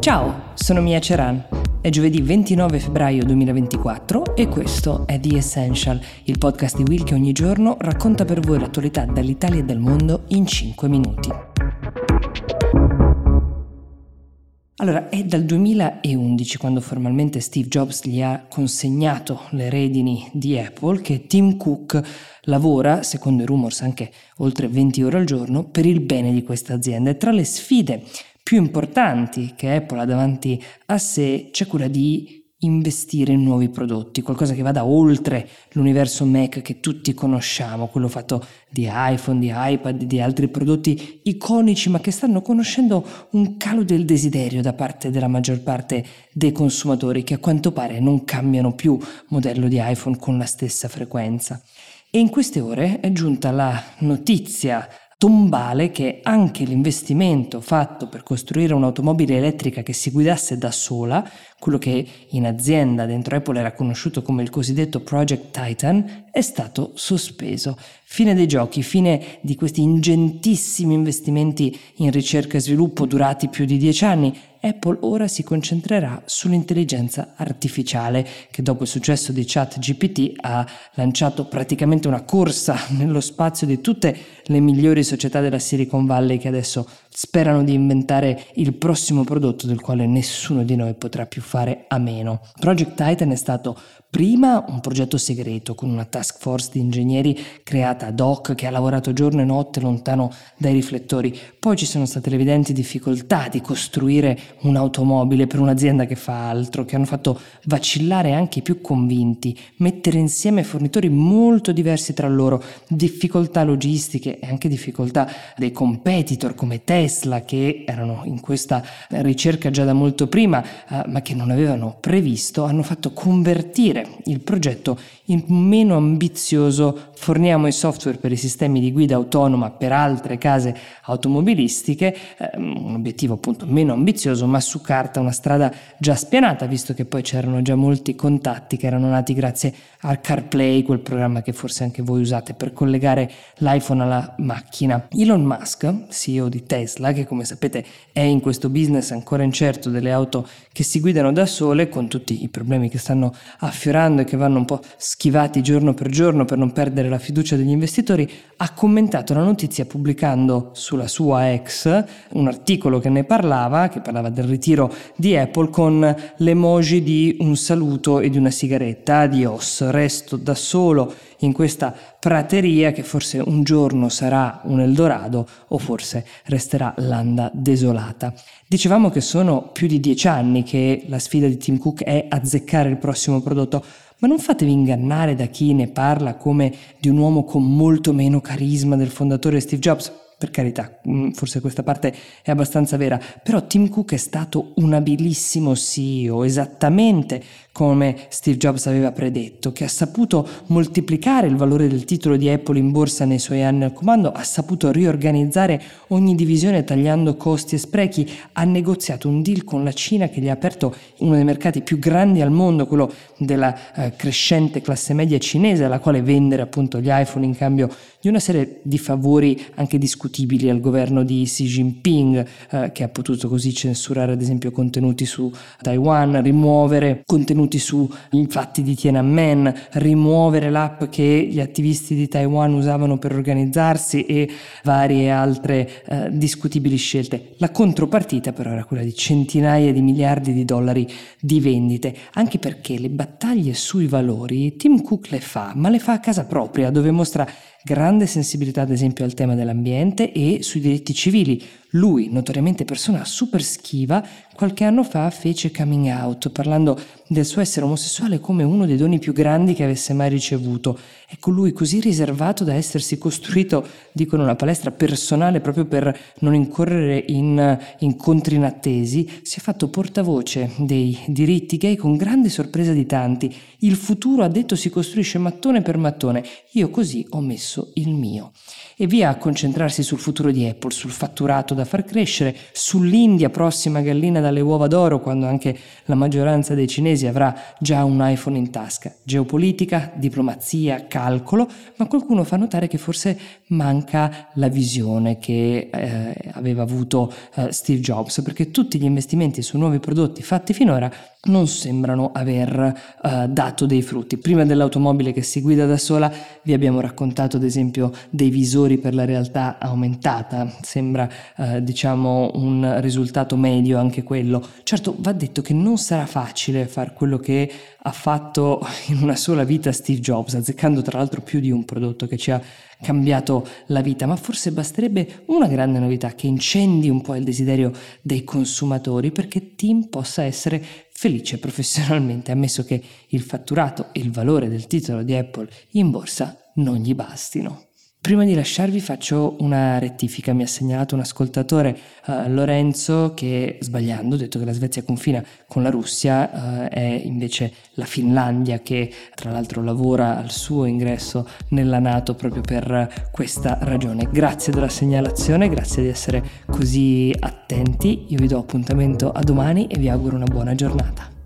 Ciao, sono Mia Ceran. È giovedì 29 febbraio 2024 e questo è The Essential, il podcast di Will che ogni giorno racconta per voi l'attualità dall'Italia e dal mondo in 5 minuti. Allora, è dal 2011, quando formalmente Steve Jobs gli ha consegnato le redini di Apple, che Tim Cook lavora, secondo i rumors anche oltre 20 ore al giorno, per il bene di questa azienda. E tra le sfide più importanti che Apple ha davanti a sé c'è quella di investire in nuovi prodotti, qualcosa che vada oltre l'universo Mac che tutti conosciamo, quello fatto di iPhone, di iPad, di altri prodotti iconici, ma che stanno conoscendo un calo del desiderio da parte della maggior parte dei consumatori che a quanto pare non cambiano più modello di iPhone con la stessa frequenza. E in queste ore è giunta la notizia tombale che anche l'investimento fatto per costruire un'automobile elettrica che si guidasse da sola, quello che in azienda dentro Apple era conosciuto come il cosiddetto Project Titan, è stato sospeso. Fine dei giochi, fine di questi ingentissimi investimenti in ricerca e sviluppo durati più di dieci anni Apple ora si concentrerà sull'intelligenza artificiale, che dopo il successo di ChatGPT ha lanciato praticamente una corsa nello spazio di tutte le migliori società della Silicon Valley che adesso sperano di inventare il prossimo prodotto del quale nessuno di noi potrà più fare a meno. Project Titan è stato prima un progetto segreto con una task force di ingegneri creata ad hoc che ha lavorato giorno e notte lontano dai riflettori, poi ci sono state le evidenti difficoltà di costruire un'automobile per un'azienda che fa altro, che hanno fatto vacillare anche i più convinti, mettere insieme fornitori molto diversi tra loro, difficoltà logistiche e anche difficoltà dei competitor come Tesla che erano in questa ricerca già da molto prima eh, ma che non avevano previsto hanno fatto convertire il progetto in meno ambizioso. Forniamo i software per i sistemi di guida autonoma per altre case automobilistiche eh, un obiettivo appunto meno ambizioso ma su carta una strada già spianata visto che poi c'erano già molti contatti che erano nati grazie al CarPlay quel programma che forse anche voi usate per collegare l'iPhone alla macchina. Elon Musk CEO di Tesla, che come sapete è in questo business ancora incerto delle auto che si guidano da sole, con tutti i problemi che stanno affiorando e che vanno un po' schivati giorno per giorno per non perdere la fiducia degli investitori, ha commentato la notizia pubblicando sulla sua ex un articolo che ne parlava, che parlava del ritiro di Apple con l'emoji di un saluto e di una sigaretta. Adios, resto da solo in questa prateria che forse un giorno sarà un Eldorado o forse resterà landa desolata. Dicevamo che sono più di dieci anni che la sfida di Tim Cook è azzeccare il prossimo prodotto, ma non fatevi ingannare da chi ne parla come di un uomo con molto meno carisma del fondatore Steve Jobs per carità, mm, forse questa parte è abbastanza vera, però Tim Cook è stato un abilissimo CEO, esattamente come Steve Jobs aveva predetto, che ha saputo moltiplicare il valore del titolo di Apple in borsa nei suoi anni al comando, ha saputo riorganizzare ogni divisione tagliando costi e sprechi, ha negoziato un deal con la Cina che gli ha aperto uno dei mercati più grandi al mondo, quello della eh, crescente classe media cinese, alla quale vendere appunto gli iPhone in cambio di una serie di favori anche discutibili al governo di Xi Jinping, eh, che ha potuto così censurare ad esempio contenuti su Taiwan, rimuovere contenuti sui fatti di Tiananmen, rimuovere l'app che gli attivisti di Taiwan usavano per organizzarsi e varie altre eh, discutibili scelte. La contropartita però era quella di centinaia di miliardi di dollari di vendite, anche perché le battaglie sui valori Tim Cook le fa, ma le fa a casa propria, dove mostra grande sensibilità ad esempio al tema dell'ambiente e sui diritti civili. Lui, notoriamente persona super schiva, qualche anno fa fece coming out parlando del suo essere omosessuale come uno dei doni più grandi che avesse mai ricevuto. Ecco lui così riservato da essersi costruito, dicono, una palestra personale proprio per non incorrere in incontri inattesi, si è fatto portavoce dei diritti gay con grande sorpresa di tanti. Il futuro, ha detto, si costruisce mattone per mattone. Io così ho messo il mio. E via a concentrarsi sul futuro di Apple, sul fatturato da far crescere, sull'India prossima gallina dalle uova d'oro quando anche la maggioranza dei cinesi avrà già un iPhone in tasca. Geopolitica, diplomazia, calcolo, ma qualcuno fa notare che forse manca la visione che eh, aveva avuto eh, Steve Jobs, perché tutti gli investimenti su nuovi prodotti fatti finora non sembrano aver uh, dato dei frutti. Prima dell'automobile che si guida da sola vi abbiamo raccontato ad esempio dei visori per la realtà aumentata, sembra uh, diciamo un risultato medio anche quello. Certo va detto che non sarà facile fare quello che ha fatto in una sola vita Steve Jobs, azzeccando tra l'altro più di un prodotto che ci ha cambiato la vita, ma forse basterebbe una grande novità che incendi un po' il desiderio dei consumatori perché Tim possa essere felice professionalmente, ammesso che il fatturato e il valore del titolo di Apple in borsa non gli bastino. Prima di lasciarvi faccio una rettifica, mi ha segnalato un ascoltatore uh, Lorenzo che sbagliando ha detto che la Svezia confina con la Russia, uh, è invece la Finlandia che tra l'altro lavora al suo ingresso nella Nato proprio per questa ragione. Grazie della segnalazione, grazie di essere così attenti, io vi do appuntamento a domani e vi auguro una buona giornata.